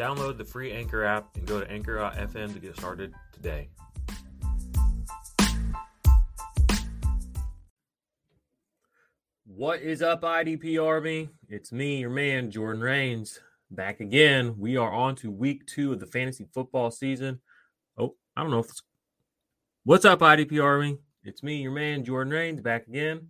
Download the free Anchor app and go to anchor.fm to get started today. What is up, IDP Army? It's me, your man, Jordan Rains, back again. We are on to week two of the fantasy football season. Oh, I don't know if it's. What's up, IDP Army? It's me, your man, Jordan Rains, back again.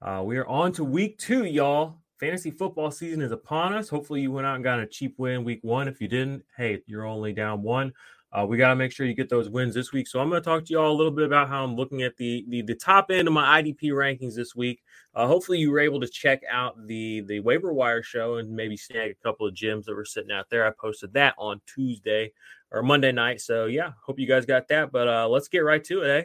Uh, we are on to week two, y'all. Fantasy football season is upon us. Hopefully, you went out and got a cheap win week one. If you didn't, hey, you're only down one. Uh, we got to make sure you get those wins this week. So I'm going to talk to y'all a little bit about how I'm looking at the the, the top end of my IDP rankings this week. Uh, hopefully, you were able to check out the the waiver wire show and maybe snag a couple of gems that were sitting out there. I posted that on Tuesday or Monday night. So yeah, hope you guys got that. But uh, let's get right to it, eh?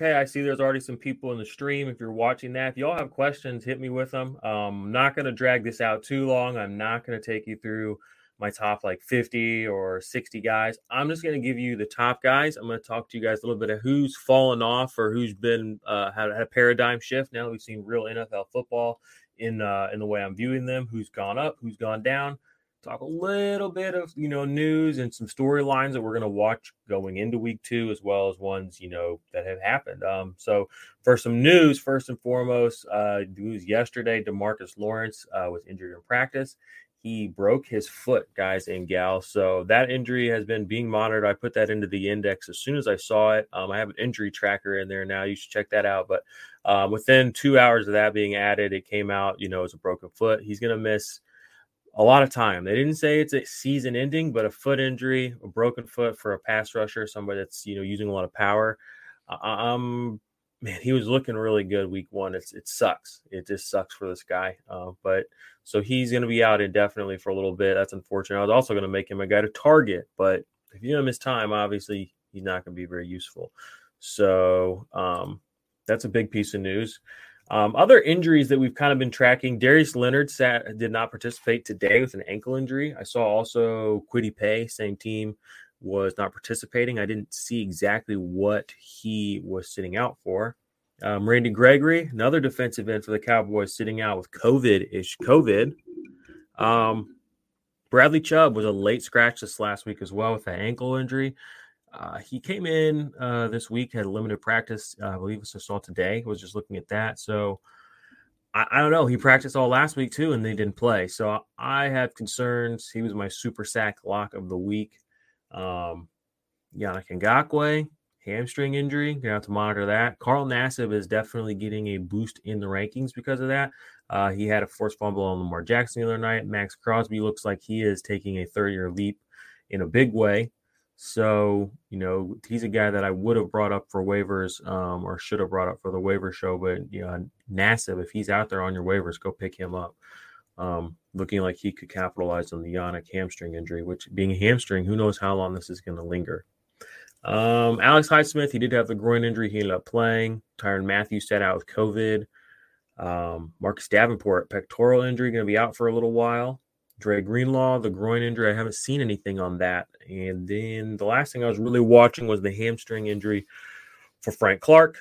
Okay, I see there's already some people in the stream. If you're watching that, if y'all have questions, hit me with them. Um, I'm not going to drag this out too long. I'm not going to take you through my top like 50 or 60 guys. I'm just going to give you the top guys. I'm going to talk to you guys a little bit of who's fallen off or who's been uh, had, had a paradigm shift now that we've seen real NFL football in uh, in the way I'm viewing them, who's gone up, who's gone down talk a little bit of you know news and some storylines that we're going to watch going into week two as well as ones you know that have happened. Um so for some news first and foremost uh news yesterday demarcus lawrence uh, was injured in practice. He broke his foot guys and gals. So that injury has been being monitored. I put that into the index as soon as i saw it. Um, i have an injury tracker in there now. You should check that out. But um, within two hours of that being added it came out you know as a broken foot. He's going to miss a lot of time. They didn't say it's a season ending, but a foot injury, a broken foot for a pass rusher, somebody that's you know using a lot of power. Um, man, he was looking really good week one. It's it sucks. It just sucks for this guy. Uh, but so he's going to be out indefinitely for a little bit. That's unfortunate. I was also going to make him a guy to target, but if you're going to miss time, obviously he's not going to be very useful. So um, that's a big piece of news. Um, other injuries that we've kind of been tracking: Darius Leonard sat, did not participate today with an ankle injury. I saw also Kwity Paye, same team, was not participating. I didn't see exactly what he was sitting out for. Um, Randy Gregory, another defensive end for the Cowboys, sitting out with COVID-ish COVID. Um, Bradley Chubb was a late scratch this last week as well with an ankle injury. Uh, he came in uh, this week, had limited practice. Uh, I believe it's saw today. Was just looking at that. So I, I, don't know. He practiced all last week too, and they didn't play. So I have concerns. He was my super sack lock of the week. Um, Yannick Ngakoue, hamstring injury. Gonna have to monitor that. Carl Nassib is definitely getting a boost in the rankings because of that. Uh, he had a forced fumble on Lamar Jackson the other night. Maxx Crosby looks like he is taking a third year leap in a big way. So, you know, he's a guy that I would have brought up for waivers um, or should have brought up for the waiver show. But, you know, Nassib, if he's out there on your waivers, go pick him up. Um, looking like he could capitalize on the Yannick hamstring injury, which being a hamstring, who knows how long this is going to linger. Um, Alex Highsmith, he did have the groin injury. He ended up playing. Tyrann Mathieu sat out with COVID. Um, Marcus Davenport, pectoral injury, going to be out for a little while. Dre Greenlaw, the groin injury. I haven't seen anything on that. And then the last thing I was really watching was the hamstring injury for Frank Clark.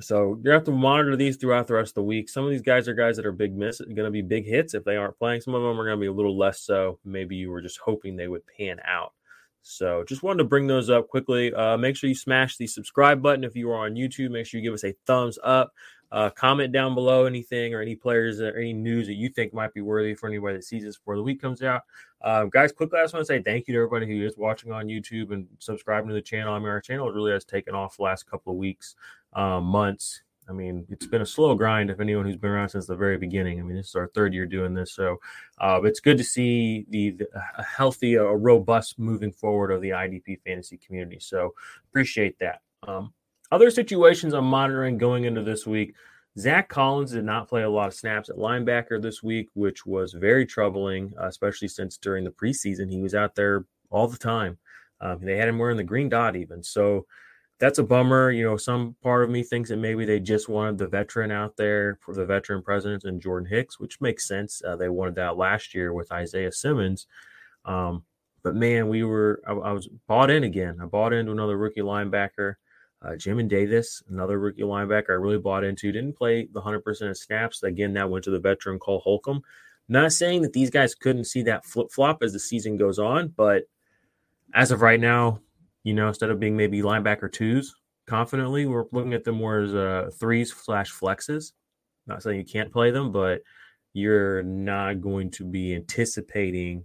So you have to monitor these throughout the rest of the week. Some of these guys are guys that are big miss, going to be big hits if they aren't playing. Some of them are going to be a little less so. Maybe you were just hoping they would pan out. So just wanted to bring those up quickly. Uh, make sure you smash the subscribe button if you are on YouTube. Make sure you give us a thumbs up. Uh, comment down below anything or any players or any news that you think might be worthy for anybody that sees this before the week comes out. Uh, guys, quickly, I just want to say thank you to everybody who is watching on YouTube and subscribing to the channel. I mean, our channel really has taken off the last couple of weeks, um, months. I mean, it's been a slow grind. If anyone who's been around since the very beginning, I mean, this is our third year doing this, so uh, it's good to see the, the a healthy, a robust moving forward of the IDP fantasy community. So appreciate that. Um, other situations I'm monitoring going into this week. Zaven Collins did not play a lot of snaps at linebacker this week, which was very troubling, uh, especially since during the preseason he was out there all the time. Um, they had him wearing the green dot even. So that's a bummer. You know, some part of me thinks that maybe they just wanted the veteran out there for the veteran presidents and Jordan Hicks, which makes sense. Uh, they wanted that last year with Isaiah Simmons. Um, but man, we were, I, I was bought in again. I bought into another rookie linebacker. Uh, Jamin Davis, another rookie linebacker, I really bought into. Didn't play the 100% of snaps. Again, that went to the veteran Cole Holcomb. Not saying that these guys couldn't see that flip flop as the season goes on, but as of right now, you know, instead of being maybe linebacker twos confidently, we're looking at them more as uh, threes slash flexes. Not saying you can't play them, but you're not going to be anticipating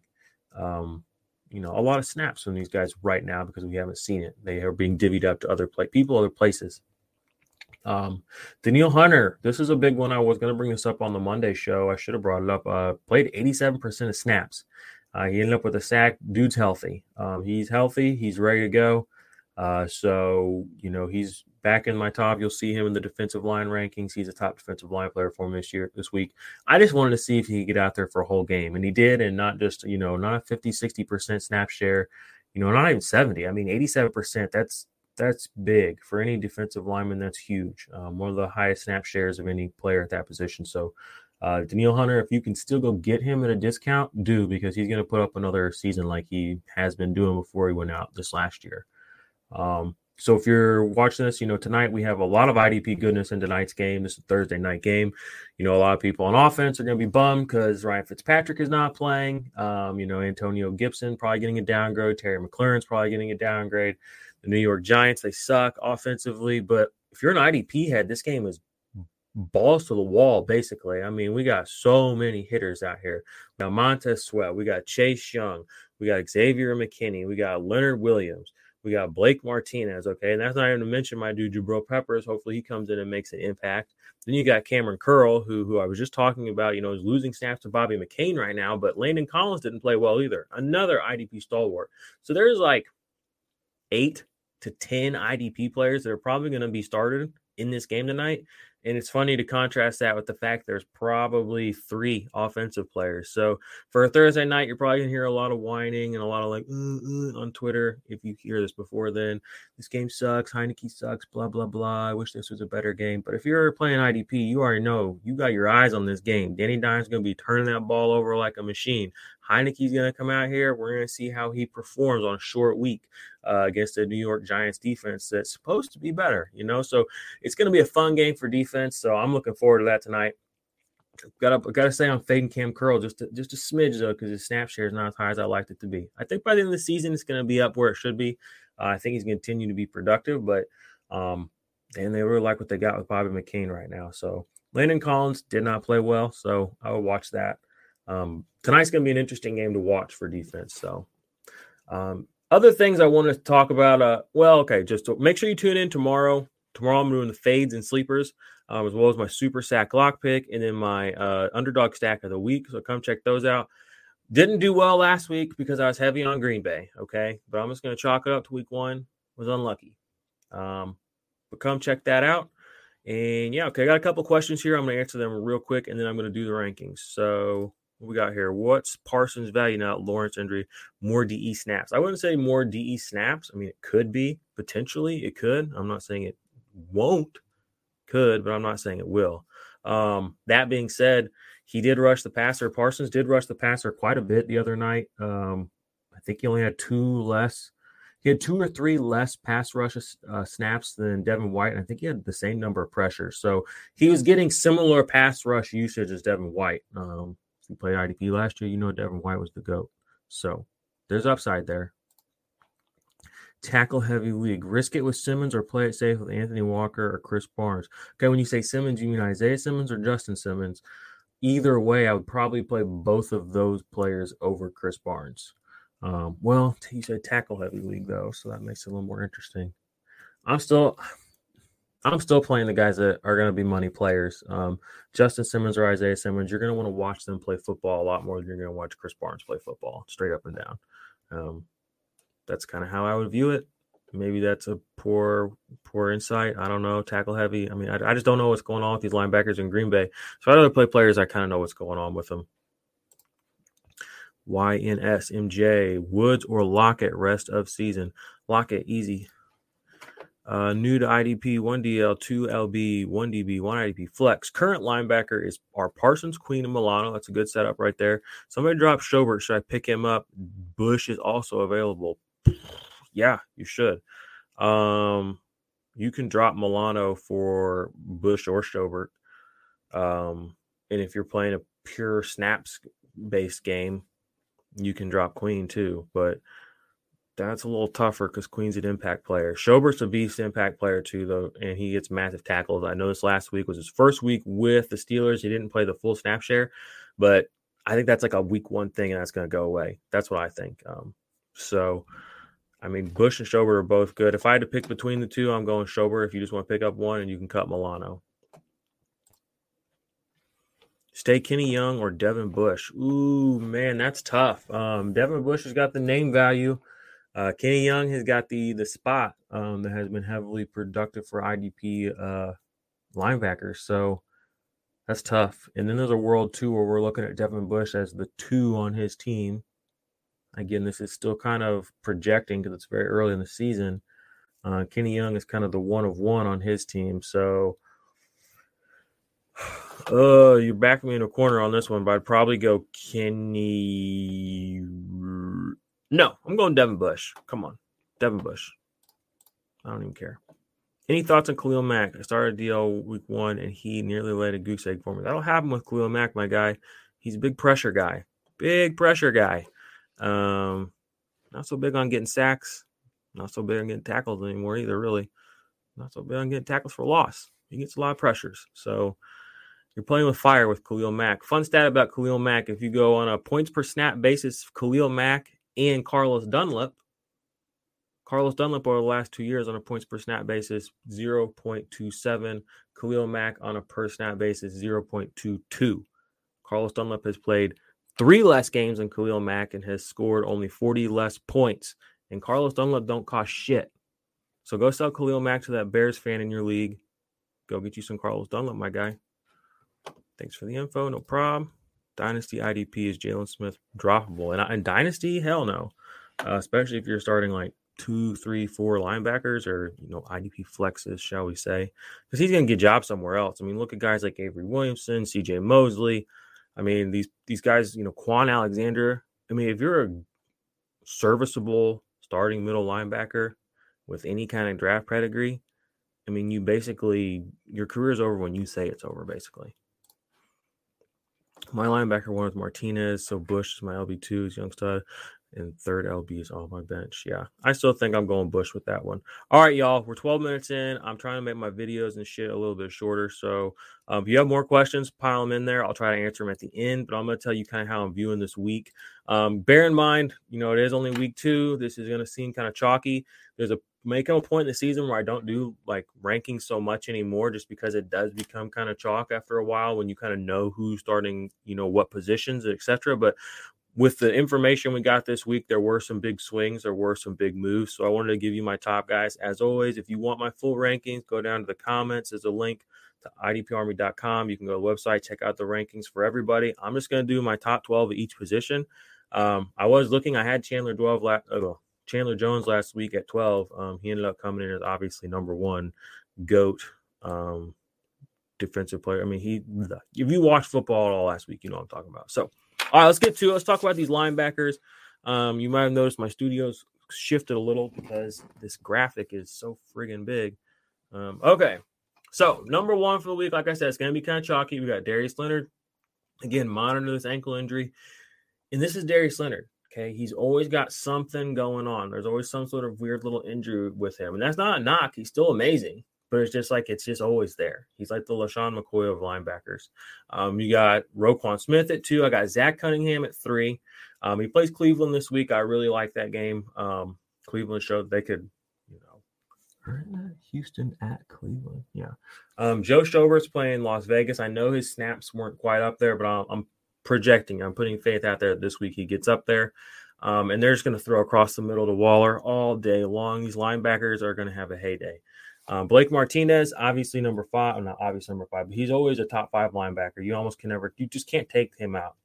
um, you know, a lot of snaps from these guys right now because we haven't seen it. They are being divvied up to other play people, other places. Um, Danielle Hunter, this is a big one. I was going to bring this up on the Monday show. I should have brought it up. Uh, played 87% of snaps. Uh, he ended up with a sack. Dude's healthy. Um, he's healthy. He's ready to go. Uh, so you know he's back in my top. You'll see him in the defensive line rankings. He's a top defensive line player for this year, this week. I just wanted to see if he could get out there for a whole game, and he did, and not just you know not a 50, 60 percent snap share, you know, not even 70. I mean, 87 percent. That's that's big for any defensive lineman. That's huge. Um, one of the highest snap shares of any player at that position. So. Uh, Danielle Hunter, if you can still go get him at a discount, do because he's going to put up another season like he has been doing before he went out this last year. Um, so if you're watching this, you know, tonight we have a lot of IDP goodness in tonight's game. This is a Thursday night game. You know, a lot of people on offense are going to be bummed because Ryan Fitzpatrick is not playing. Um, you know, Antonio Gibson probably getting a downgrade. Terry McLaurin's probably getting a downgrade. The New York Giants, they suck offensively. But if you're an IDP head, this game is balls to the wall, basically. I mean, we got so many hitters out here. We got Montez Sweat. We got Chase Young. We got Xavier McKinney. We got Leonard Williams. We got Blake Martinez, okay, and that's not even to mention my dude Jabril Peppers. Hopefully, he comes in and makes an impact. Then you got Kamren Curl, who who I was just talking about. You know, is losing snaps to Bobby McCain right now, but Landon Collins didn't play well either. Another IDP stalwart. So there's like eight to ten IDP players that are probably going to be started in this game tonight. And it's funny to contrast that with the fact there's probably three offensive players. So for a Thursday night, you're probably gonna hear a lot of whining and a lot of like on Twitter. If you hear this before, then this game sucks. Heinicke sucks. Blah blah blah. I wish this was a better game. But if you're playing IDP, you already know you got your eyes on this game. Danny Dimes gonna be turning that ball over like a machine. Heinicke's going to come out here. We're going to see how he performs on a short week uh, against the New York Giants defense that's supposed to be better, you know. So it's going to be a fun game for defense. So I'm looking forward to that tonight. Got to got to say I'm fading Kam Curl just to, just a smidge though because his snap share is not as high as I liked it to be. I think by the end of the season it's going to be up where it should be. Uh, I think he's going to continue to be productive, but um, and they really like what they got with Bobby McCain right now. So Landon Collins did not play well, so I would watch that. Um, tonight's going to be an interesting game to watch for defense. So, um, other things I want to talk about. Uh, well, okay, just make sure you tune in tomorrow. Tomorrow I'm doing the fades and sleepers, um, as well as my super sack lock pick, and then my uh, underdog stack of the week. So come check those out. Didn't do well last week because I was heavy on Green Bay. Okay, but I'm just going to chalk it up to week one. Was unlucky. Um, but come check that out. And yeah, okay, I got a couple questions here. I'm going to answer them real quick, and then I'm going to do the rankings. So what we got here? What's Parsons' value now? Lawrence injury, more DE snaps. I wouldn't say more DE snaps. I mean, it could be potentially. It could. I'm not saying it won't. Could, but I'm not saying it will. Um, that being said, he did rush the passer. Parsons did rush the passer quite a bit the other night. Um, I think he only had two less. He had two or three less pass rush uh, snaps than Devin White. And I think he had the same number of pressures. So he was getting similar pass rush usage as Devin White. Um, if you played IDP last year, you know Devin White was the GOAT. So there's upside there. Tackle heavy league. Risk it with Simmons or play it safe with Anthony Walker or Chris Barnes. Okay, when you say Simmons, you mean Isaiah Simmons or Justin Simmons? Either way, I would probably play both of those players over Chris Barnes. Um, well, you said tackle heavy league though, so that makes it a little more interesting. I'm still, I'm still playing the guys that are going to be money players. Um, Justin Simmons or Isaiah Simmons, you're going to want to watch them play football a lot more than you're going to watch Chris Barnes play football, straight up and down. Um, that's kind of how I would view it. Maybe that's a poor, poor insight. I don't know. Tackle heavy. I mean, I, I just don't know what's going on with these linebackers in Green Bay. So I'd rather play players I kind of know what's going on with them. YNSMJ, Woods or Lockett rest of season. Lockett, easy. Uh, new to IDP, 1DL, 2LB, 1DB, 1 IDP flex. Current linebacker is our Parsons, Queen, and Milano. That's a good setup right there. Somebody drop Schobert. Should I pick him up? Bush is also available. Yeah, you should. Um, you can drop Milano for Bush or Schobert. Um, and if you're playing a pure snaps based game, you can drop Queen too, but that's a little tougher because Queen's an impact player. Schobert's a beast impact player too, though, and he gets massive tackles. I noticed last week was his first week with the Steelers. He didn't play the full snap share, but I think that's like a week one thing, and that's going to go away. That's what I think. Um, so, I mean, Bush and Schobert are both good. If I had to pick between the two, I'm going Schobert. If you just want to pick up one, and you can cut Milano. Stay Kenny Young or Devin Bush. Ooh, man, that's tough. Um, Devin Bush has got the name value. Uh, Kenny Young has got the the spot um, that has been heavily productive for IDP uh, linebackers. So that's tough. And then there's a world two where we're looking at Devin Bush as the two on his team. Again, this is still kind of projecting because it's very early in the season. Uh, Kenny Young is kind of the one of one on his team. So uh, you're backing me in a corner on this one, but I'd probably go Kenny. No, I'm going Devin Bush. Come on, Devin Bush. I don't even care. Any thoughts on Khalil Mack? I started a deal week one, and he nearly laid a goose egg for me. That'll happen with Khalil Mack, my guy. He's a big pressure guy. Big pressure guy. Um, not so big on getting sacks. Not so big on getting tackles anymore either. Really, not so big on getting tackles for loss. He gets a lot of pressures. So you're playing with fire with Khalil Mack. Fun stat about Khalil Mack: if you go on a points per snap basis, Khalil Mack and Carlos Dunlap, Carlos Dunlap over the last two years on a points per snap basis, 0.27. Khalil Mack on a per snap basis, 0.22. Carlos Dunlap has played three less games than Khalil Mack and has scored only 40 less points. And Carlos Dunlap don't cost shit. So go sell Khalil Mack to that Bears fan in your league. Go get you some Carlos Dunlap, my guy. Thanks for the info. No problem. Dynasty IDP is Jaylon Smith droppable. And, and Dynasty, hell no. Uh, especially if you're starting like two, three, four linebackers or, you know, IDP flexes, shall we say. Because he's going to get jobs somewhere else. I mean, look at guys like Avery Williamson, CJ Mosley. I mean, these these guys, you know, Kwon Alexander. I mean, if you're a serviceable starting middle linebacker with any kind of draft pedigree, I mean, you basically your career is over when you say it's over, basically. My linebacker one is Martinez. So Bush is my LB2 is Youngstud. And third LB is on my bench. Yeah. I still think I'm going Bush with that one. All right, y'all. We're 12 minutes in. I'm trying to make my videos and shit a little bit shorter. So um, if you have more questions, pile them in there. I'll try to answer them at the end. But I'm going to tell you kind of how I'm viewing this week. Um, bear in mind, you know, it is only week two. This is going to seem kind of chalky. There's a make a point in the season where I don't do like ranking so much anymore, just because it does become kind of chalk after a while when you kind of know who's starting, you know, what positions, etc. But with the information we got this week, there were some big swings, there were some big moves. So I wanted to give you my top guys. As always, if you want my full rankings, go down to the comments. There's a link to idparmy.com. You can go to the website, check out the rankings for everybody. I'm just going to do my top 12 at each position. Um, I was looking, I had Chandler 12 last, uh, Chandler Jones last week at 12. Um, he ended up coming in as obviously number one goat. Um, defensive player. I mean, he if you watched football at all last week, you know what I'm talking about. So, all right, let's get to it. Let's talk about these linebackers. Um, you might have noticed my studio's shifted a little because this graphic is so friggin' big. Um, okay, so number one for the week, like I said, it's gonna be kind of chalky. We got Darius Leonard again. Monitor this ankle injury, and this is Darius Leonard. Okay, he's always got something going on. There's always some sort of weird little injury with him, and that's not a knock. He's still amazing, but it's just like it's just always there. He's like the LeSean McCoy of linebackers. Um, you got Roquan Smith at two. I got Zach Cunningham at three. Um, he plays Cleveland this week. I really like that game. Um, Cleveland showed they could, you know, Houston at Cleveland. Yeah. Um, Joe Schobert's playing Las Vegas. I know his snaps weren't quite up there, but I'm, I'm projecting. I'm putting faith out there this week he gets up there. Um, and they're just going to throw across the middle to Waller all day long. These linebackers are going to have a heyday. Um, Blake Martinez, obviously number five, not obviously number five, but he's always a top five linebacker. You almost can never, you just can't take him out.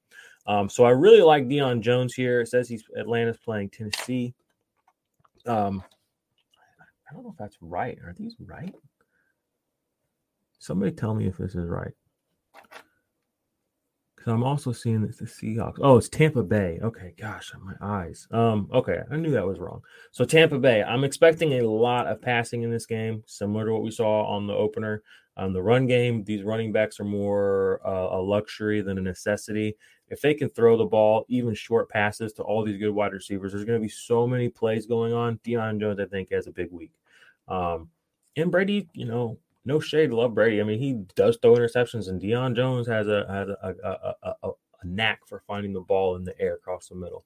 Um, so I really like Deion Jones here. It says he's Atlanta's playing Tennessee. Um, I don't know if that's right. Are these right? Somebody tell me if this is right. Because I'm also seeing it's the Seahawks. Oh, it's Tampa Bay. Okay, gosh, my eyes. Um, okay, I knew that was wrong. So Tampa Bay, I'm expecting a lot of passing in this game, similar to what we saw on the opener. On the run game, these running backs are more uh, a luxury than a necessity. If they can throw the ball, even short passes to all these good wide receivers, there's going to be so many plays going on. Deion Jones, I think, has a big week. Um, and Brady, you know, no shade, love Brady. I mean, he does throw interceptions, and Deion Jones has a has a, a, a, a, knack for finding the ball in the air across the middle.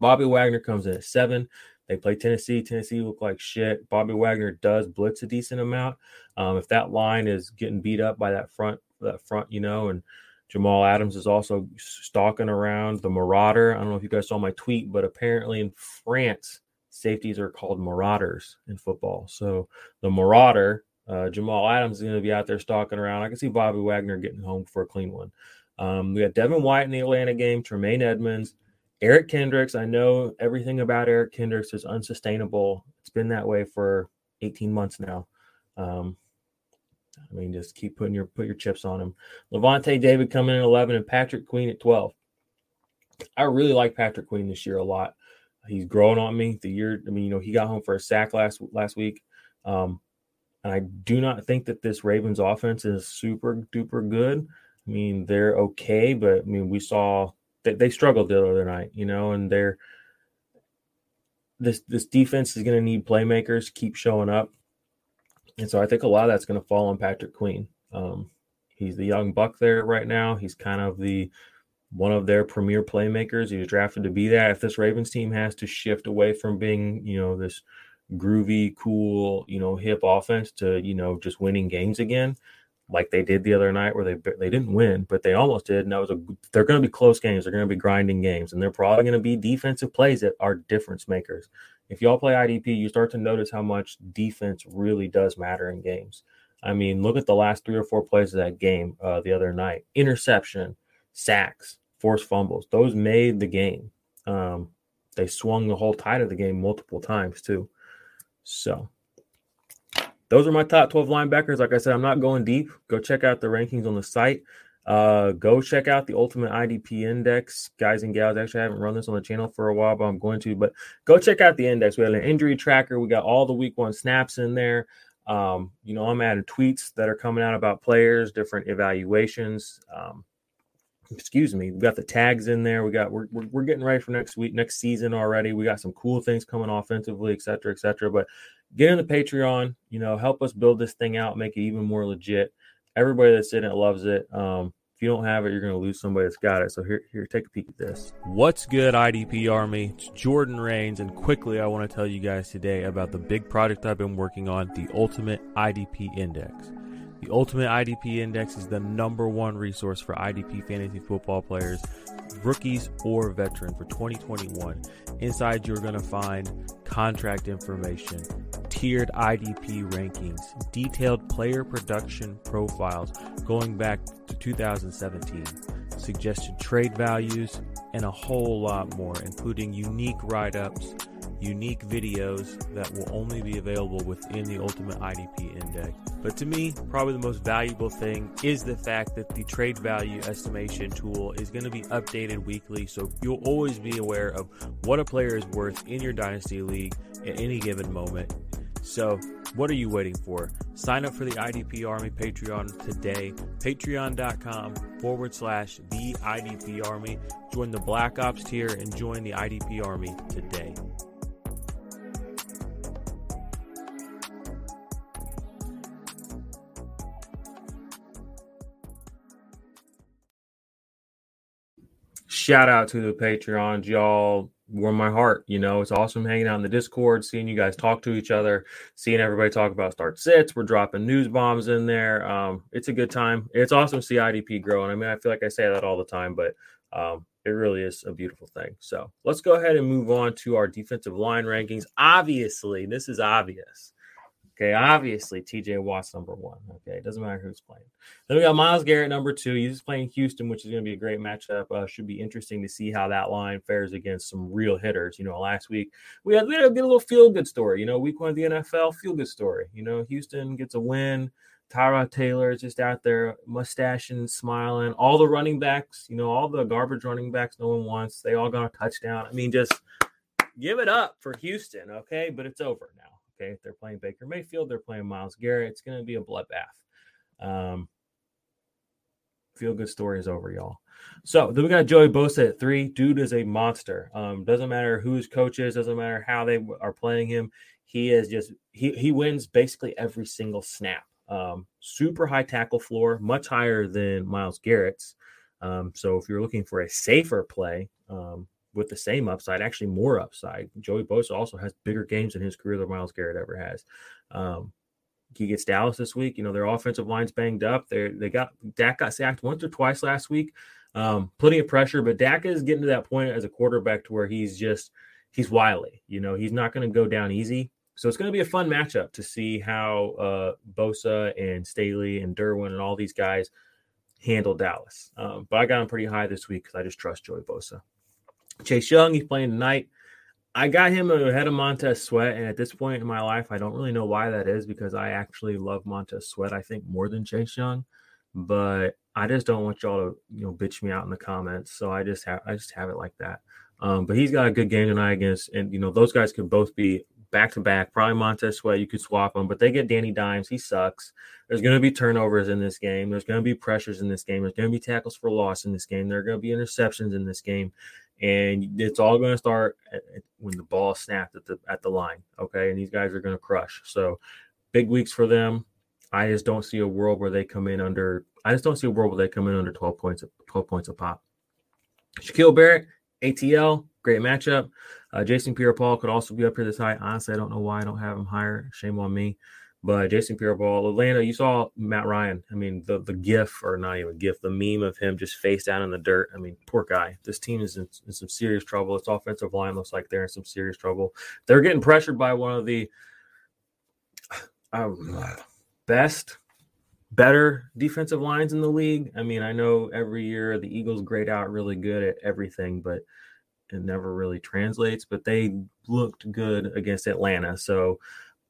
Bobby Wagner comes in at seven. They play Tennessee. Tennessee look like shit. Bobby Wagner does blitz a decent amount. Um, if that line is getting beat up by that front, that front, you know, and Jamal Adams is also stalking around the Marauder. I don't know if you guys saw my tweet, but apparently in France, safeties are called marauders in football. So the Marauder uh, Jamal Adams is going to be out there stalking around. I can see Bobby Wagner getting home for a clean one. Um, we got Devin White in the Atlanta game, Tremaine Edmunds, Eric Kendricks. I know everything about Eric Kendricks is unsustainable. It's been that way for 18 months now. Um, I mean, just keep putting your put your chips on him. Lavonte David coming in 11 and Patrick Queen at 12. I really like Patrick Queen this year a lot. He's growing on me. The year, I mean, you know, he got home for a sack last last week. Um, I do not think that this Ravens offense is super duper good. I mean, they're okay, but I mean, we saw that they struggled the other night, you know, and they're this this defense is going to need playmakers keep showing up, and so I think a lot of that's going to fall on Patrick Queen. Um, he's the young buck there right now. He's kind of the one of their premier playmakers. He was drafted to be that. If this Ravens team has to shift away from being, you know, this groovy, cool, you know, hip offense to, you know, just winning games again, like they did the other night where they they didn't win, but they almost did. And that was a they're going to be close games. They're going to be grinding games, and they're probably going to be defensive plays that are difference makers. If y'all play IDP, you start to notice how much defense really does matter in games. I mean, look at the last three or four plays of that game uh, the other night: interception, sacks, forced fumbles. Those made the game. Um, they swung the whole tide of the game multiple times too. So those are my top 12 linebackers. Like I said, I'm not going deep. Go check out the rankings on the site. Uh, go check out the Ultimate IDP Index, guys and gals. Actually, I haven't run this on the channel for a while, but I'm going to. But go check out the index. We have an injury tracker. We got all the week one snaps in there. Um, you know, I'm adding tweets that are coming out about players, different evaluations. Um, excuse me, we got the tags in there. We got we're, we're, we're getting ready for next week, next season already. We got some cool things coming offensively, et cetera, et cetera. But get in the Patreon, you know, help us build this thing out, make it even more legit. Everybody that's in it loves it. Um, if you don't have it, you're going to lose somebody that's got it. So here, here, take a peek at this. What's good, IDP Army? It's Jordan Rains, and quickly, I want to tell you guys today about the big project I've been working on, the Ultimate IDP Index. The Ultimate IDP Index is the number one resource for IDP fantasy football players, rookies or veterans for 2021. Inside, you're going to find contract information, tiered IDP rankings, detailed player production profiles going back to 2017, suggested trade values, and a whole lot more, including unique write ups unique videos that will only be available within the Ultimate IDP Index. But to me, probably the most valuable thing is the fact that the trade value estimation tool is going to be updated weekly. So you'll always be aware of what a player is worth in your Dynasty League at any given moment. So, what are you waiting for? Sign up for the IDP Army Patreon today. Patreon.com forward slash the IDP Army. Join the Black Ops tier and join the IDP Army today. Shout out to the Patreons, y'all warm my heart. You know, it's awesome hanging out in the Discord, seeing you guys talk to each other, seeing everybody talk about start sits. We're dropping news bombs in there. Um, it's a good time. It's awesome to see IDP growing. I mean, I feel like I say that all the time, but um, it really is a beautiful thing. So let's go ahead and move on to our defensive line rankings. Obviously, this is obvious. Okay, obviously TJ Watt's number one. Okay, it doesn't matter who's playing. Then we got Myles Garrett number two. He's playing Houston, which is going to be a great matchup. Uh, should be interesting to see how that line fares against some real hitters. You know, last week we had, we had a little feel good story. You know, week one of the NFL feel good story. You know, Houston gets a win. Tyrod Taylor is just out there mustaching, smiling. All the running backs, you know, all the garbage running backs no one wants, they all got a touchdown. I mean, just give it up for Houston, okay? But it's over now. Okay, if they're playing Baker Mayfield, they're playing Myles Garrett. It's going to be a bloodbath. Um, feel good story is over, y'all. So then we got Joey Bosa at three. Dude is a monster. Um, doesn't matter who his coach is, doesn't matter how they are playing him. He is just he he wins basically every single snap. Um, super high tackle floor, much higher than Myles Garrett's. Um, so if you're looking for a safer play, um, with the same upside, actually more upside. Joey Bosa also has bigger games in his career than Myles Garrett ever has. Um, he gets Dallas this week. You know, their offensive line's banged up. They they got Dak got sacked once or twice last week. Um, plenty of pressure, but Dak is getting to that point as a quarterback to where he's just he's wily. You know, he's not going to go down easy. So it's going to be a fun matchup to see how uh, Bosa and Staley and Derwin and all these guys handle Dallas. Um, but I got him pretty high this week because I just trust Joey Bosa. Chase Young, he's playing tonight. I got him ahead of Montez Sweat, and at this point in my life, I don't really know why that is because I actually love Montez Sweat. I think more than Chase Young, but I just don't want y'all to you know bitch me out in the comments. So I just have I just have it like that. Um, but he's got a good game tonight against, and you know those guys could both be back to back. Probably Montez Sweat, you could swap them, but they get Danny Dimes. He sucks. There's going to be turnovers in this game. There's going to be pressures in this game. There's going to be tackles for loss in this game. There are going to be interceptions in this game and it's all going to start when the ball snapped at the at the line. Okay, and these guys are going to crush. So big weeks for them. I just don't see a world where they come in under. I just don't see a world where they come in under 12 points. 12 points a pop. Shaquil Barrett, ATL, great matchup. Uh, Jason Pierre-Paul could also be up here this high. Honestly, I don't know why I don't have him higher. Shame on me. But Jason Pierre-Paul, Atlanta, you saw Matt Ryan. I mean, the the gif or not even gif, the meme of him just face down in the dirt. I mean, poor guy. This team is in, in some serious trouble. Its offensive line looks like they're in some serious trouble. They're getting pressured by one of the um, best, better defensive lines in the league. I mean, I know every year the Eagles grade out really good at everything, but it never really translates. But they looked good against Atlanta, so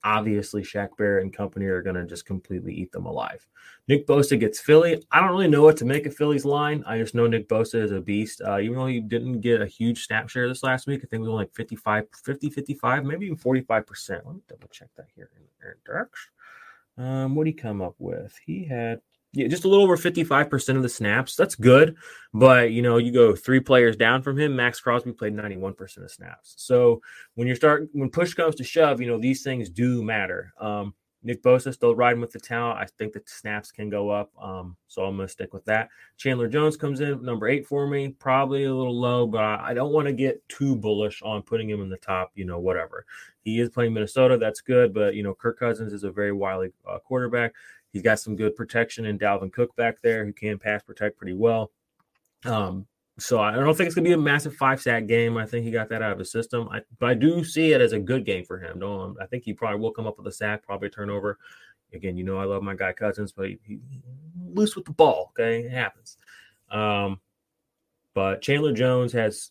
obviously Shaq Barrett and company are going to just completely eat them alive. Nick Bosa gets Philly. I don't really know what to make of Philly's line. I just know Nick Bosa is a beast. Uh, even though he didn't get a huge snap share this last week, I think it was only like 55, 50, 55, maybe even 45%. Let me double check that here in Aaron Dirks. Um, what did he come up with? He had yeah, just a little over 55% of the snaps. That's good. But, you know, you go three players down from him. Maxx Crosby played 91% of snaps. So when you start, when push comes to shove, you know, these things do matter. Um, Nick Bosa still riding with the talent. I think the snaps can go up. Um, so I'm going to stick with that. Chandler Jones comes in number eight for me. Probably a little low, but I, don't want to get too bullish on putting him in the top, you know, whatever. He is playing Minnesota. That's good. But, you know, Kirk Cousins is a very wily uh, quarterback. He's got some good protection in Dalvin Cook back there who can pass protect pretty well. Um, so I don't think it's gonna be a massive five sack game. I think he got that out of his system. I, but I do see it as a good game for him. Don't I think he probably will come up with a sack, probably a turnover. Again, you know I love my guy Cousins, but he, he loose with the ball. Okay, it happens. Um, but Chandler Jones has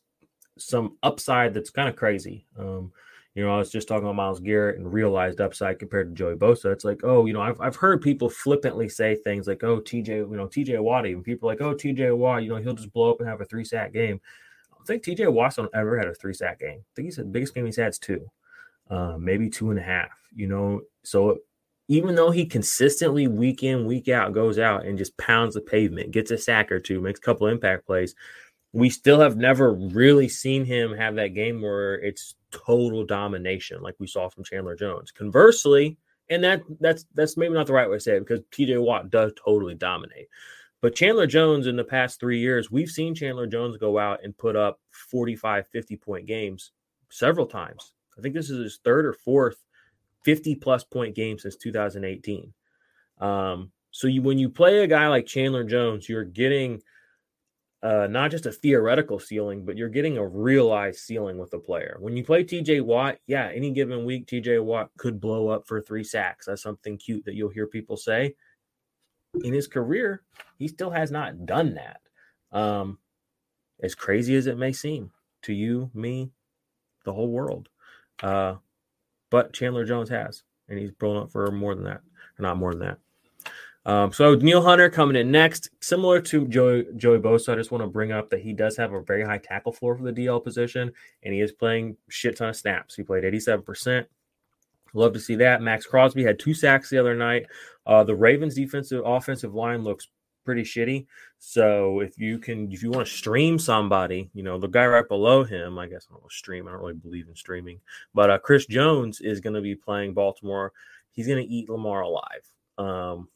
some upside that's kind of crazy. Um, You know, I was just talking about Myles Garrett and realized upside compared to Joey Bosa. It's like, oh, you know, I've, I've heard people flippantly say things like, oh, TJ, you know, TJ Watt, even people like, oh, TJ Watt, you know, he'll just blow up and have a three sack game. I don't think TJ Watt's ever had a three sack game. I think he's the biggest game he's had is two, uh, maybe two and a half, you know. So even though he consistently week in, week out goes out and just pounds the pavement, gets a sack or two, makes a couple impact plays, we still have never really seen him have that game where it's total domination like we saw from Chandler Jones. Conversely, and that that's that's maybe not the right way to say it because TJ Watt does totally dominate. But Chandler Jones in the past 3 years, we've seen Chandler Jones go out and put up 45 50 point games several times. I think this is his third or fourth 50 plus point game since 2018. Um, so you, when you play a guy like Chandler Jones, you're getting uh, not just a theoretical ceiling, but you're getting a realized ceiling with the player. When you play TJ Watt, yeah, any given week, TJ Watt could blow up for three sacks. That's something cute that you'll hear people say. In his career, he still has not done that. Um, as crazy as it may seem to you, me, the whole world. Uh, but Chandler Jones has, and he's blown up for more than that, or not more than that. Um, so Neil Hunter coming in next, similar to Joey, Joey Bosa. I just want to bring up that he does have a very high tackle floor for the DL position, and he is playing shit ton of snaps. He played 87%. Love to see that. Maxx Crosby had two sacks the other night. Uh, the Ravens defensive offensive line looks pretty shitty. So if you can, if you want to stream somebody, you know, the guy right below him, I guess I don't stream. I don't really believe in streaming, but uh, Chris Jones is going to be playing Baltimore. He's going to eat Lamar alive. Um,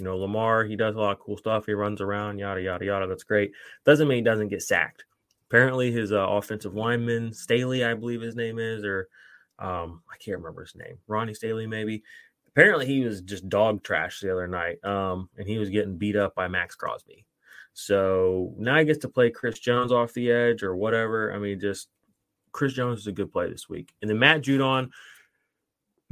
you know, Lamar, he does a lot of cool stuff. He runs around, yada, yada, yada. That's great. Doesn't mean he doesn't get sacked. Apparently, his uh, offensive lineman, Staley, I believe his name is, or um, I can't remember his name, Ronnie Staley, maybe. Apparently, he was just dog trash the other night, um, and he was getting beat up by Maxx Crosby. So now he gets to play Chris Jones off the edge or whatever. I mean, just Chris Jones is a good play this week. And then Matt Judon,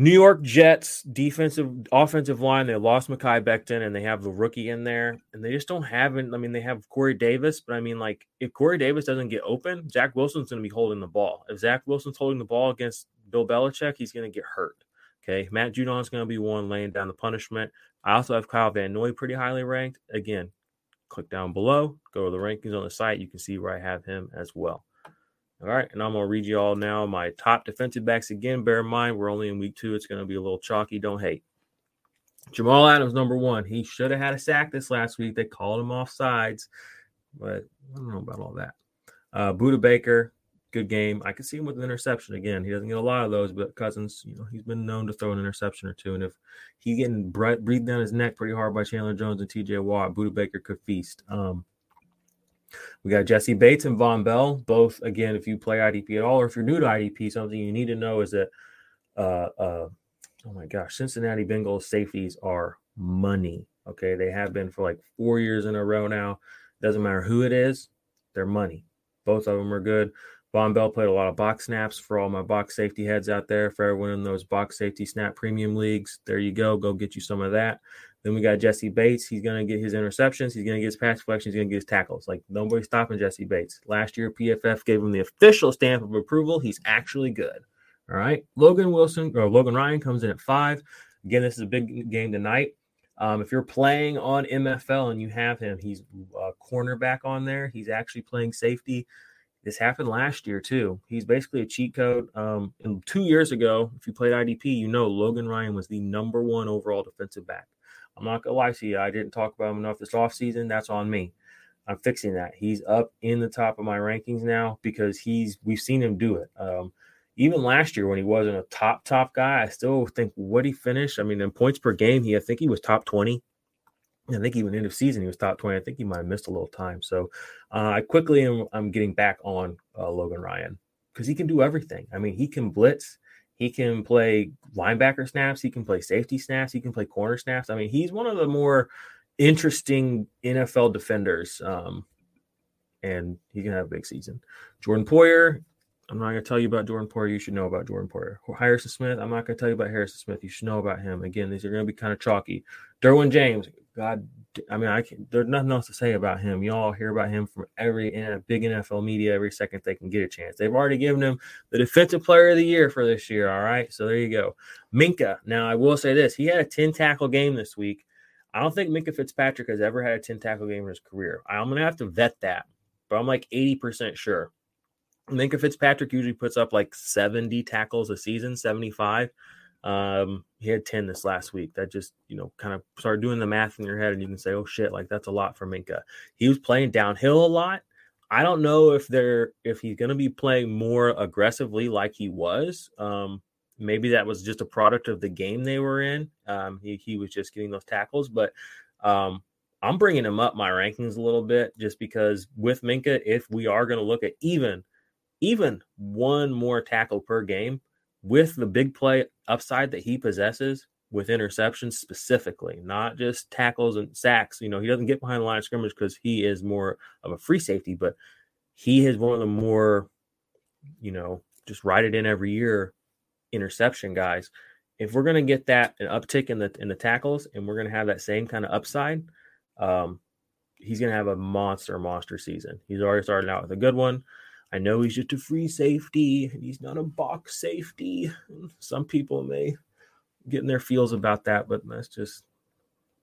New York Jets defensive offensive line, they lost Mekhi Becton and they have the rookie in there, and they just don't have it. I mean, they have Corey Davis, but I mean, like if Corey Davis doesn't get open, Zach Wilson's going to be holding the ball. If Zach Wilson's holding the ball against Bill Belichick, he's going to get hurt. Okay, Matt Judon's going to be one laying down the punishment. I also have Kyle Van Noy pretty highly ranked. Again, click down below, go to the rankings on the site. You can see where I have him as well. All right, and I'm gonna read you all now my top defensive backs again. Bear in mind, we're only in week two. It's gonna be a little chalky. Don't hate. Jamal Adams, number one. He should have had a sack this last week. They called him off sides, but I don't know about all that. Uh, Budda Baker, good game. I can see him with an interception again. He doesn't get a lot of those, but Cousins, you know, he's been known to throw an interception or two. And if he's getting breathed down his neck pretty hard by Chandler Jones and TJ Watt, Budda Baker could feast. Um, we got Jessie Bates and Vonn Bell. Both, again, if you play IDP at all, or if you're new to IDP, something you need to know is that, uh, uh, oh my gosh, Cincinnati Bengals safeties are money. Okay. They have been for like four years in a row now. Doesn't matter who it is, they're money. Both of them are good. Vonn Bell played a lot of box snaps for all my box safety heads out there. For everyone in those box safety snap premium leagues, there you go. Go get you some of that. Then we got Jessie Bates. He's going to get his interceptions. He's going to get his pass deflections. He's going to get his tackles. Like nobody's stopping Jessie Bates. Last year, PFF gave him the official stamp of approval. He's actually good. All right. Logan Wilson or Logan Ryan comes in at five. Again, this is a big game tonight. Um, if you're playing on MFL and you have him, he's a cornerback on there. He's actually playing safety. This happened last year too. He's basically a cheat code. Um, and two years ago, if you played IDP, you know Logan Ryan was the number one overall defensive back. I'm not gonna lie to you. I didn't talk about him enough this offseason. That's on me. I'm fixing that. He's up in the top of my rankings now because he's we've seen him do it. Um, even last year when he wasn't a top top guy, I still think what he finished. I mean, in points per game, he I think he was top 20. I think even end of season he was top 20. I think he might have missed a little time. So uh, I quickly am I'm getting back on uh, Logan Ryan because he can do everything. I mean, he can blitz, he can play linebacker snaps, he can play safety snaps, he can play corner snaps. I mean, he's one of the more interesting NFL defenders. Um, and he can have a big season. Jordan Poyer, I'm not going to tell you about Jordan Poyer. You should know about Jordan Poyer. Harrison Smith, I'm not going to tell you about Harrison Smith. You should know about him. Again, these are going to be kind of chalky. Derwin James, God, I mean, I can, there's nothing else to say about him. You all hear about him from every big NFL media every second they can get a chance. They've already given him the defensive player of the year for this year. All right. So there you go. Minkah. Now, I will say this he had a 10 tackle game this week. I don't think Minkah Fitzpatrick has ever had a 10 tackle game in his career. I'm to have to vet that, but I'm like 80% sure. Minkah Fitzpatrick usually puts up like 70 tackles a season, 75. Um, he had 10 this last week. That just, you know, kind of start doing the math in your head and you can say, oh shit, like that's a lot for Minkah. He was playing downhill a lot. I don't know if they're if he's gonna be playing more aggressively like he was. Um, maybe that was just a product of the game they were in. Um, he, he was just getting those tackles, but um, I'm bringing him up my rankings a little bit just because with Minkah, if we are going to look at even even one more tackle per game, with the big play upside that he possesses with interceptions specifically, not just tackles and sacks. You know, he doesn't get behind the line of scrimmage because he is more of a free safety, but he is one of the more, you know, just ride it in every year interception guys. If we're gonna get that an uptick in the in the tackles and we're gonna have that same kind of upside, um, he's gonna have a monster, monster season. He's already started out with a good one. I know he's just a free safety and he's not a box safety. Some people may get in their feels about that, but let's just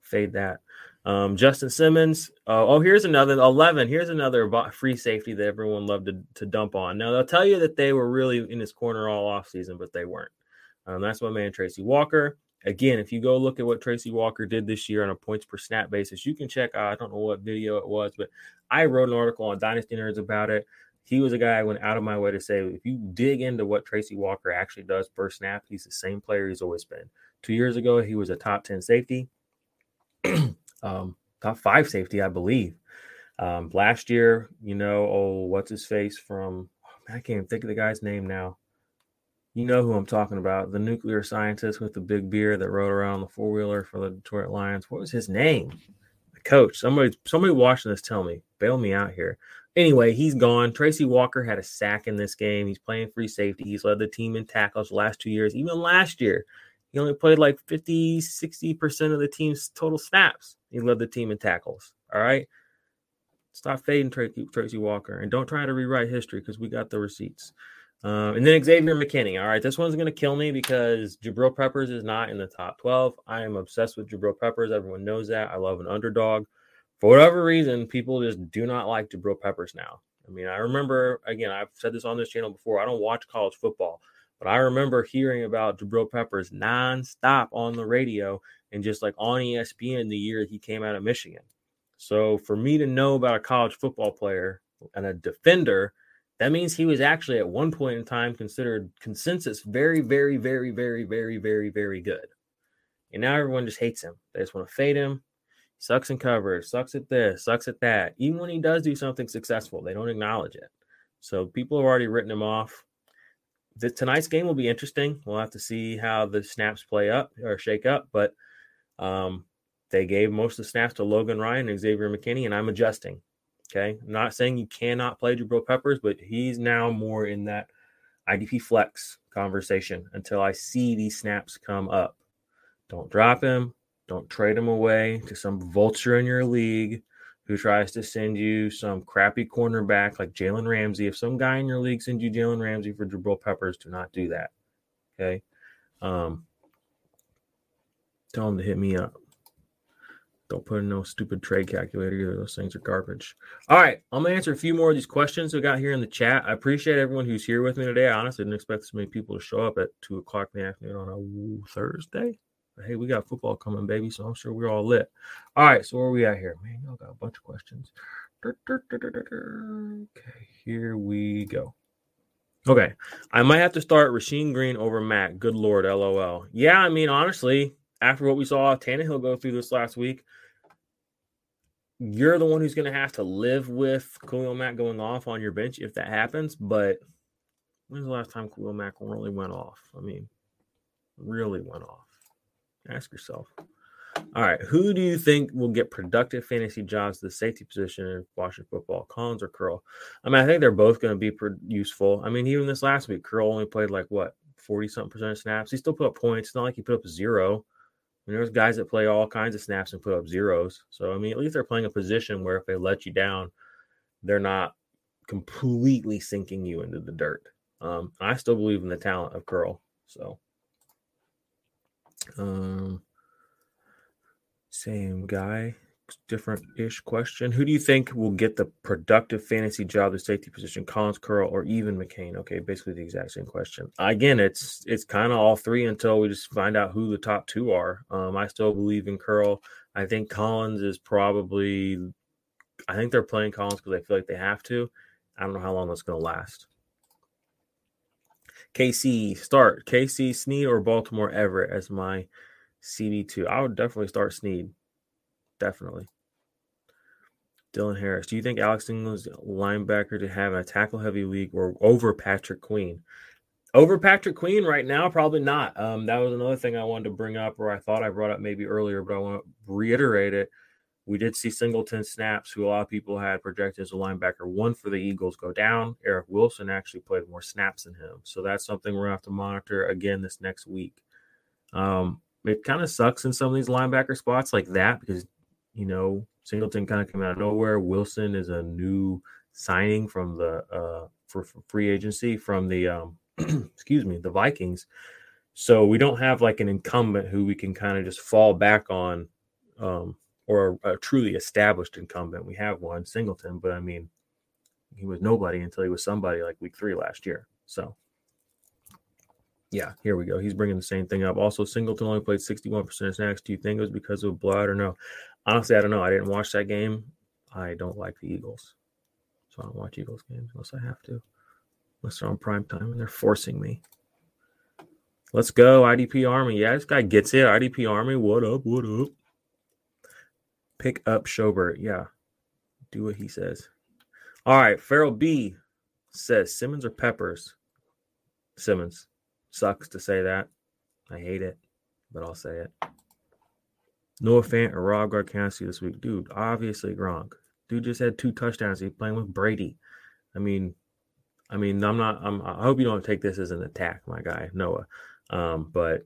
fade that. Um, Justin Simmons. Uh, oh, here's another 11. Here's another free safety that everyone loved to, to dump on. Now, they'll tell you that they were really in his corner all off season, but they weren't. Um, that's my man, Tracy Walker. Again, if you go look at what Tracy Walker did this year on a points per snap basis, you can check out, I don't know what video it was, but I wrote an article on Dynasty Nerds about it he was a guy I went out of my way to say if you dig into what Tracy Walker actually does per snap, he's the same player he's always been. Two years ago, he was a top 10 safety, um, top five safety, I believe. Um, last year, you know, oh, what's his face from, I can't think of the guy's name now. You know who I'm talking about, the nuclear scientist with the big beard that rode around the four wheeler for the Detroit Lions. What was his name? The coach. Somebody, somebody watching this, tell me, bail me out here. Anyway, he's gone. Tracy Walker had a sack in this game. He's playing free safety. He's led the team in tackles the last two years. Even last year, he only played like 50, 60% of the team's total snaps. He led the team in tackles. All right. Stop fading Tracy, Tracy Walker and don't try to rewrite history because we got the receipts. Uh, and then Xavier McKinney. All right, this one's going to kill me because Jabril Peppers is not in the top 12. I am obsessed with Jabril Peppers. Everyone knows that. I love an underdog for whatever reason, people just do not like Jabril Peppers now. I mean, I remember again, I've said this on this channel before. I don't watch college football, but I remember hearing about Jabril Peppers nonstop on the radio and just like on ESPN the year he came out of Michigan. So for me to know about a college football player and a defender, that means he was actually at one point in time considered consensus very, very, very, very, very, very, very good. And now everyone just hates him. They just want to fade him sucks in coverage, sucks at this, sucks at that. Even when he does do something successful, they don't acknowledge it. So people have already written him off. The, tonight's game will be interesting. We'll have to see how the snaps play up or shake up, but um, they gave most of the snaps to Logan Ryan and Xavier McKinney, and I'm adjusting. Okay. I'm not saying you cannot play Jabril Peppers, but he's now more in that IDP flex conversation until I see these snaps come up. Don't drop him. Don't trade him away to some vulture in your league who tries to send you some crappy cornerback like Jalen Ramsey. If some guy in your league sends you Jalen Ramsey for Jabril Peppers, do not do that. Okay. Um, tell him to hit me up. Don't put in no stupid trade calculator either. Those things are garbage. All right. I'm going to answer a few more of these questions we got here in the chat. I appreciate everyone who's here with me today. I honestly didn't expect so many people to show up at 2 o'clock in the afternoon on a Thursday. Hey, we got football coming, baby. So I'm sure we're all lit. All right, so where are we at here? Man, y'all got a bunch of questions. Okay, here we go. Okay, I might have to start Rasheem Green over Matt. Good lord, lol. Yeah, I mean, honestly, after what we saw Tannehill go through this last week, you're the one who's going to have to live with Khalil Mack going off on your bench if that happens. But when's the last time Khalil Mack really went off? I mean, really went off. Ask yourself. All right, who do you think will get productive fantasy jobs the safety position in Washington football, Collins or Curl? I mean, I think they're both going to be useful. I mean, even this last week, Curl only played like what forty something percent of snaps. He still put up points. It's not like he put up zero. I mean, there's guys that play all kinds of snaps and put up zeros. So I mean, at least they're playing a position where if they let you down, they're not completely sinking you into the dirt. Um, I still believe in the talent of Curl. So, um, same guy, different ish question. Who do you think will get the productive fantasy job, the safety position, Collins, Curl, or even McCain? Okay, basically the exact same question. Again, it's it's kind of all three until we just find out who the top two are. Um, I still believe in Curl. I think Collins is probably. I think they're playing Collins because they feel like they have to. I don't know how long that's going to last. KC start KC Sneed or Baltimore Averett as my CB2. I would definitely start Sneed. Definitely. Dylan Harris. Do you think Alex England's linebacker to have a tackle heavy league or over Patrick Queen? Over Patrick Queen right now, probably not. Um, that was another thing I wanted to bring up, or I thought I brought up maybe earlier, but I want to reiterate it. We did see Singleton snaps, who a lot of people had projected as a linebacker one for the Eagles go down. Eric Wilson actually played more snaps than him. So that's something we're going to have to monitor again this next week. Um, it kind of sucks in some of these linebacker spots like that because, you know, Singleton kind of came out of nowhere. Wilson is a new signing from the uh, for, for free agency from the um, excuse me the Vikings. So we don't have like an incumbent who we can kind of just fall back on um, or a, a truly established incumbent. We have one, Singleton, but I mean, he was nobody until he was somebody like week three last year. So, yeah, here we go. He's bringing the same thing up. Also, Singleton only played 61% of snaps. Do you think it was because of blood or no? Honestly, I don't know. I didn't watch that game. I don't like the Eagles. So I don't watch Eagles games unless I have to, unless they're on prime time and they're forcing me. Let's go, IDP Army. Yeah, this guy gets it. IDP Army, what up? What up? Pick up Schobert. Yeah. Do what he says. All right. Farrell B says Simmons or Peppers? Simmons. Sucks to say that. I hate it, but I'll say it. Noah Fant or Rob Gronkowski this week. Dude, obviously Gronk. Dude just had two touchdowns. He's playing with Brady. I mean, I mean, I'm not. I'm. I hope you don't take this as an attack, my guy Noah. Um, but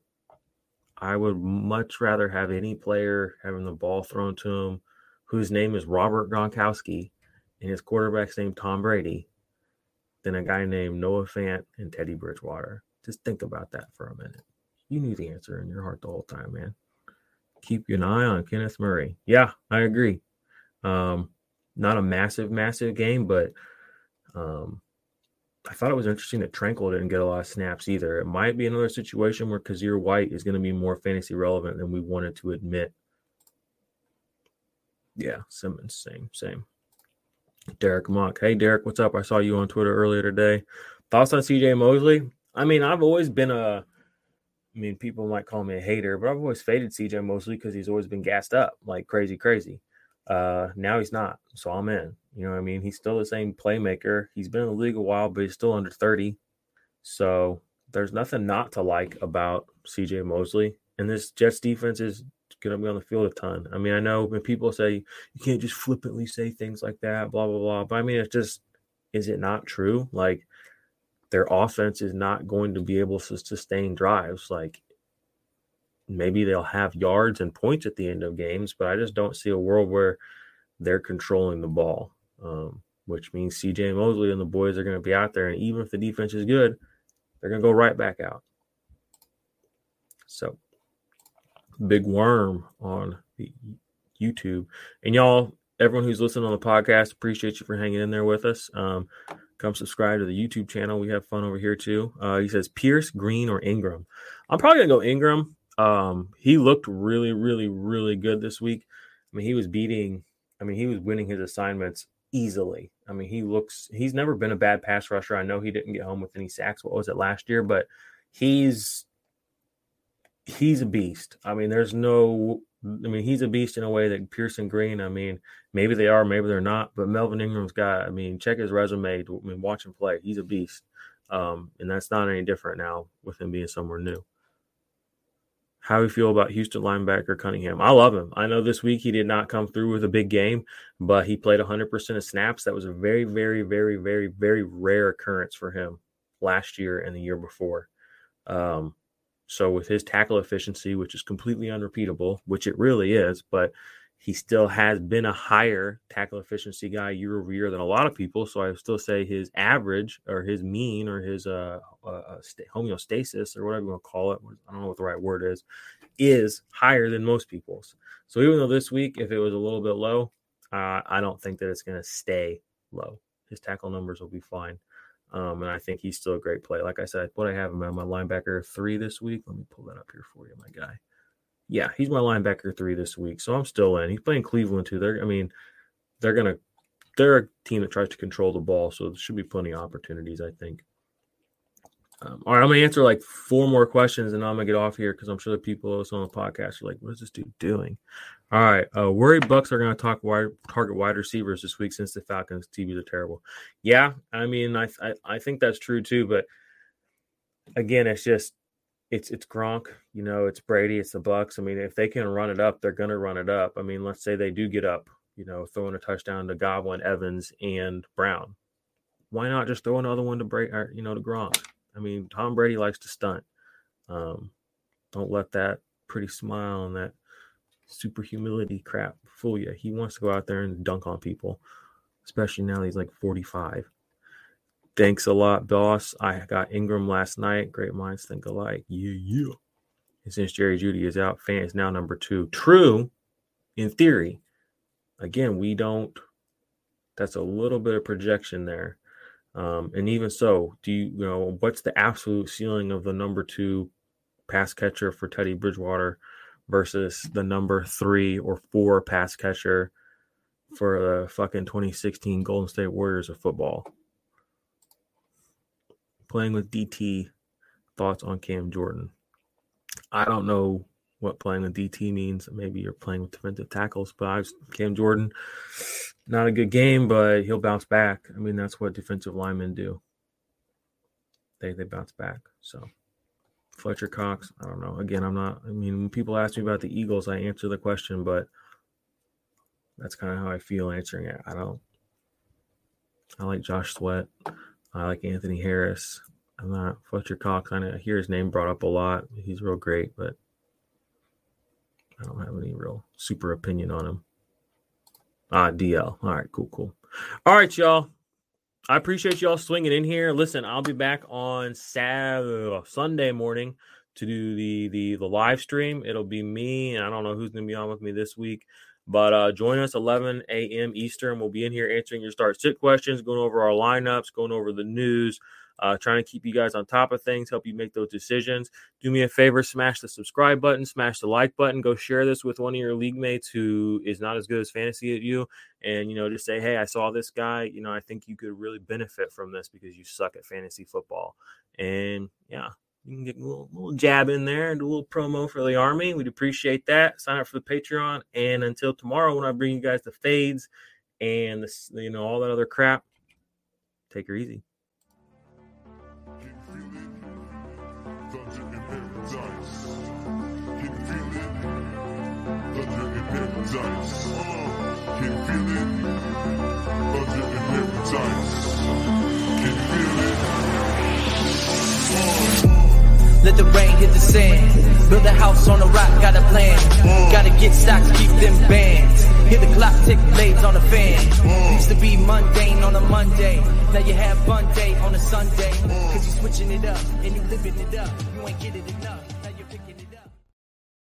I would much rather have any player having the ball thrown to him whose name is Robert Gronkowski and his quarterback's name Tom Brady than a guy named Noah Fant and Teddy Bridgewater. Just think about that for a minute. You knew the answer in your heart the whole time, man. Keep an eye on Kenneth Murray. Yeah, I agree. Um, not a massive, massive game, but um, I thought it was interesting that Tranquill didn't get a lot of snaps either. It might be another situation where Kyzir White is going to be more fantasy relevant than we wanted to admit. Yeah, Simmons, same, same. Derek Mock. Hey, Derek, what's up? I saw you on Twitter earlier today. Thoughts on CJ Mosley? I mean, I've always been a, I mean, people might call me a hater, but I've always faded CJ Mosley because he's always been gassed up like crazy, crazy. Uh, now he's not, so I'm in. You know what I mean? He's still the same playmaker. He's been in the league a while, but he's still under 30. So there's nothing not to like about CJ Mosley. And this Jets defense is going to be on the field a ton. I mean, I know when people say you can't just flippantly say things like that, blah, blah, blah. But I mean, it's just, is it not true? Like, their offense is not going to be able to sustain drives. Like, maybe they'll have yards and points at the end of games, but I just don't see a world where they're controlling the ball um, which means CJ Mosley and the boys are going to be out there. And even if the defense is good, they're going to go right back out. So, big worm on the YouTube. And y'all, everyone who's listening on the podcast, appreciate you for hanging in there with us. Um, come subscribe to the YouTube channel. We have fun over here too. Uh, he says Pierce, Green, or Ingram. I'm probably gonna go Ingram. Um, he looked really, really, really good this week. I mean, he was beating. I mean, he was winning his assignments easily. I mean, he looks he's never been a bad pass rusher. I know he didn't get home with any sacks. What was it last year? But he's he's a beast. I mean, there's no I mean, he's a beast in a way that Pearson Green, I mean, maybe they are, maybe they're not, but Melvin Ingram's got, I mean, check his resume. I mean, watch him play. He's a beast. Um, and that's not any different now with him being somewhere new how we feel about Houston linebacker Cunningham. I love him. I know this week he did not come through with a big game, but he played 100% of snaps. That was a very, very, very, very, very rare occurrence for him last year and the year before. Um, So with his tackle efficiency, which is completely unrepeatable, which it really is, but he still has been a higher tackle efficiency guy year over year than a lot of people. So I still say his average or his mean or his uh, uh, uh homeostasis or whatever you want to call it, I don't know what the right word is, is higher than most people's. So even though this week, if it was a little bit low, uh, I don't think that it's going to stay low. His tackle numbers will be fine. Um, and I think he's still a great play. Like I said, what I have him at my linebacker three this week. Let me pull that up here for you, my guy. Yeah, he's my linebacker three this week. So I'm still in. He's playing Cleveland too. They're I mean, they're gonna they're a team that tries to control the ball, so there should be plenty of opportunities, I think. Um, all right, I'm gonna answer like four more questions, and I'm gonna get off here because I'm sure the people also on the podcast are like, "What is this dude doing?" All right, uh, worried Bucs are gonna talk wide, target wide receivers this week since the Falcons TVs are terrible. Yeah, I mean, I, I I think that's true too, but again, it's just it's it's Gronk, you know, it's Brady, it's the Bucs. I mean, if they can run it up, they're gonna run it up. I mean, let's say they do get up, you know, throwing a touchdown to Godwin, Evans, and Brown. Why not just throw another one to Brady, you know, to Gronk? I mean, Tom Brady likes to stunt. Um, don't let that pretty smile and that super humility crap fool you. He wants to go out there and dunk on people, especially now he's like 45. Thanks a lot, boss. I got Ingram last night. Great minds think alike. Yeah, yeah. And since Jerry Jeudy is out, Fant is now number two. True, in theory. Again, we don't. That's a little bit of projection there. Um, and even so, do you, you know what's the absolute ceiling of the number two pass catcher for Teddy Bridgewater versus the number three or four pass catcher for the fucking 2016 Golden State Warriors of football? Playing with DT, thoughts on Cam Jordan? I don't know what playing with DT means. Maybe you're playing with defensive tackles, but I've Cam Jordan not a good game, but he'll bounce back. I mean, that's what defensive linemen do. They they bounce back. So Fletcher Cox, I don't know. Again, I'm not. I mean, when people ask me about the Eagles, I answer the question, but that's kind of how I feel answering it. I don't. I like Josh Sweat. I like Anthony Harris. I'm not Fletcher Cox. I, I hear his name brought up a lot. He's real great, but I don't have any real super opinion on him. Ah, DL. All right, cool, cool. All right, y'all. I appreciate y'all swinging in here. Listen, I'll be back on Saturday, Sunday morning to do the the the live stream. It'll be me, and I don't know who's going to be on with me this week. But uh, join us 11 a.m. Eastern. We'll be in here answering your start sit questions, going over our lineups, going over the news, uh, trying to keep you guys on top of things, help you make those decisions. Do me a favor, smash the subscribe button, smash the like button, go share this with one of your league mates who is not as good as fantasy at you. And, you know, just say, hey, I saw this guy. You know, I think you could really benefit from this because you suck at fantasy football. And yeah, you can get a little, little jab in there and a little promo for the army. We'd appreciate that. Sign up for the Patreon. And until tomorrow, when I bring you guys the fades and you know all that other crap, take her easy. Let the rain hit the sand. Build a house on a rock, got a plan. Gotta get stocks, keep them bands. Hear the clock tick, blades on the fan. Used to be mundane on a Monday. Now you have fun day on a Sunday. Cause you switching it up and you living it up. You ain't getting enough.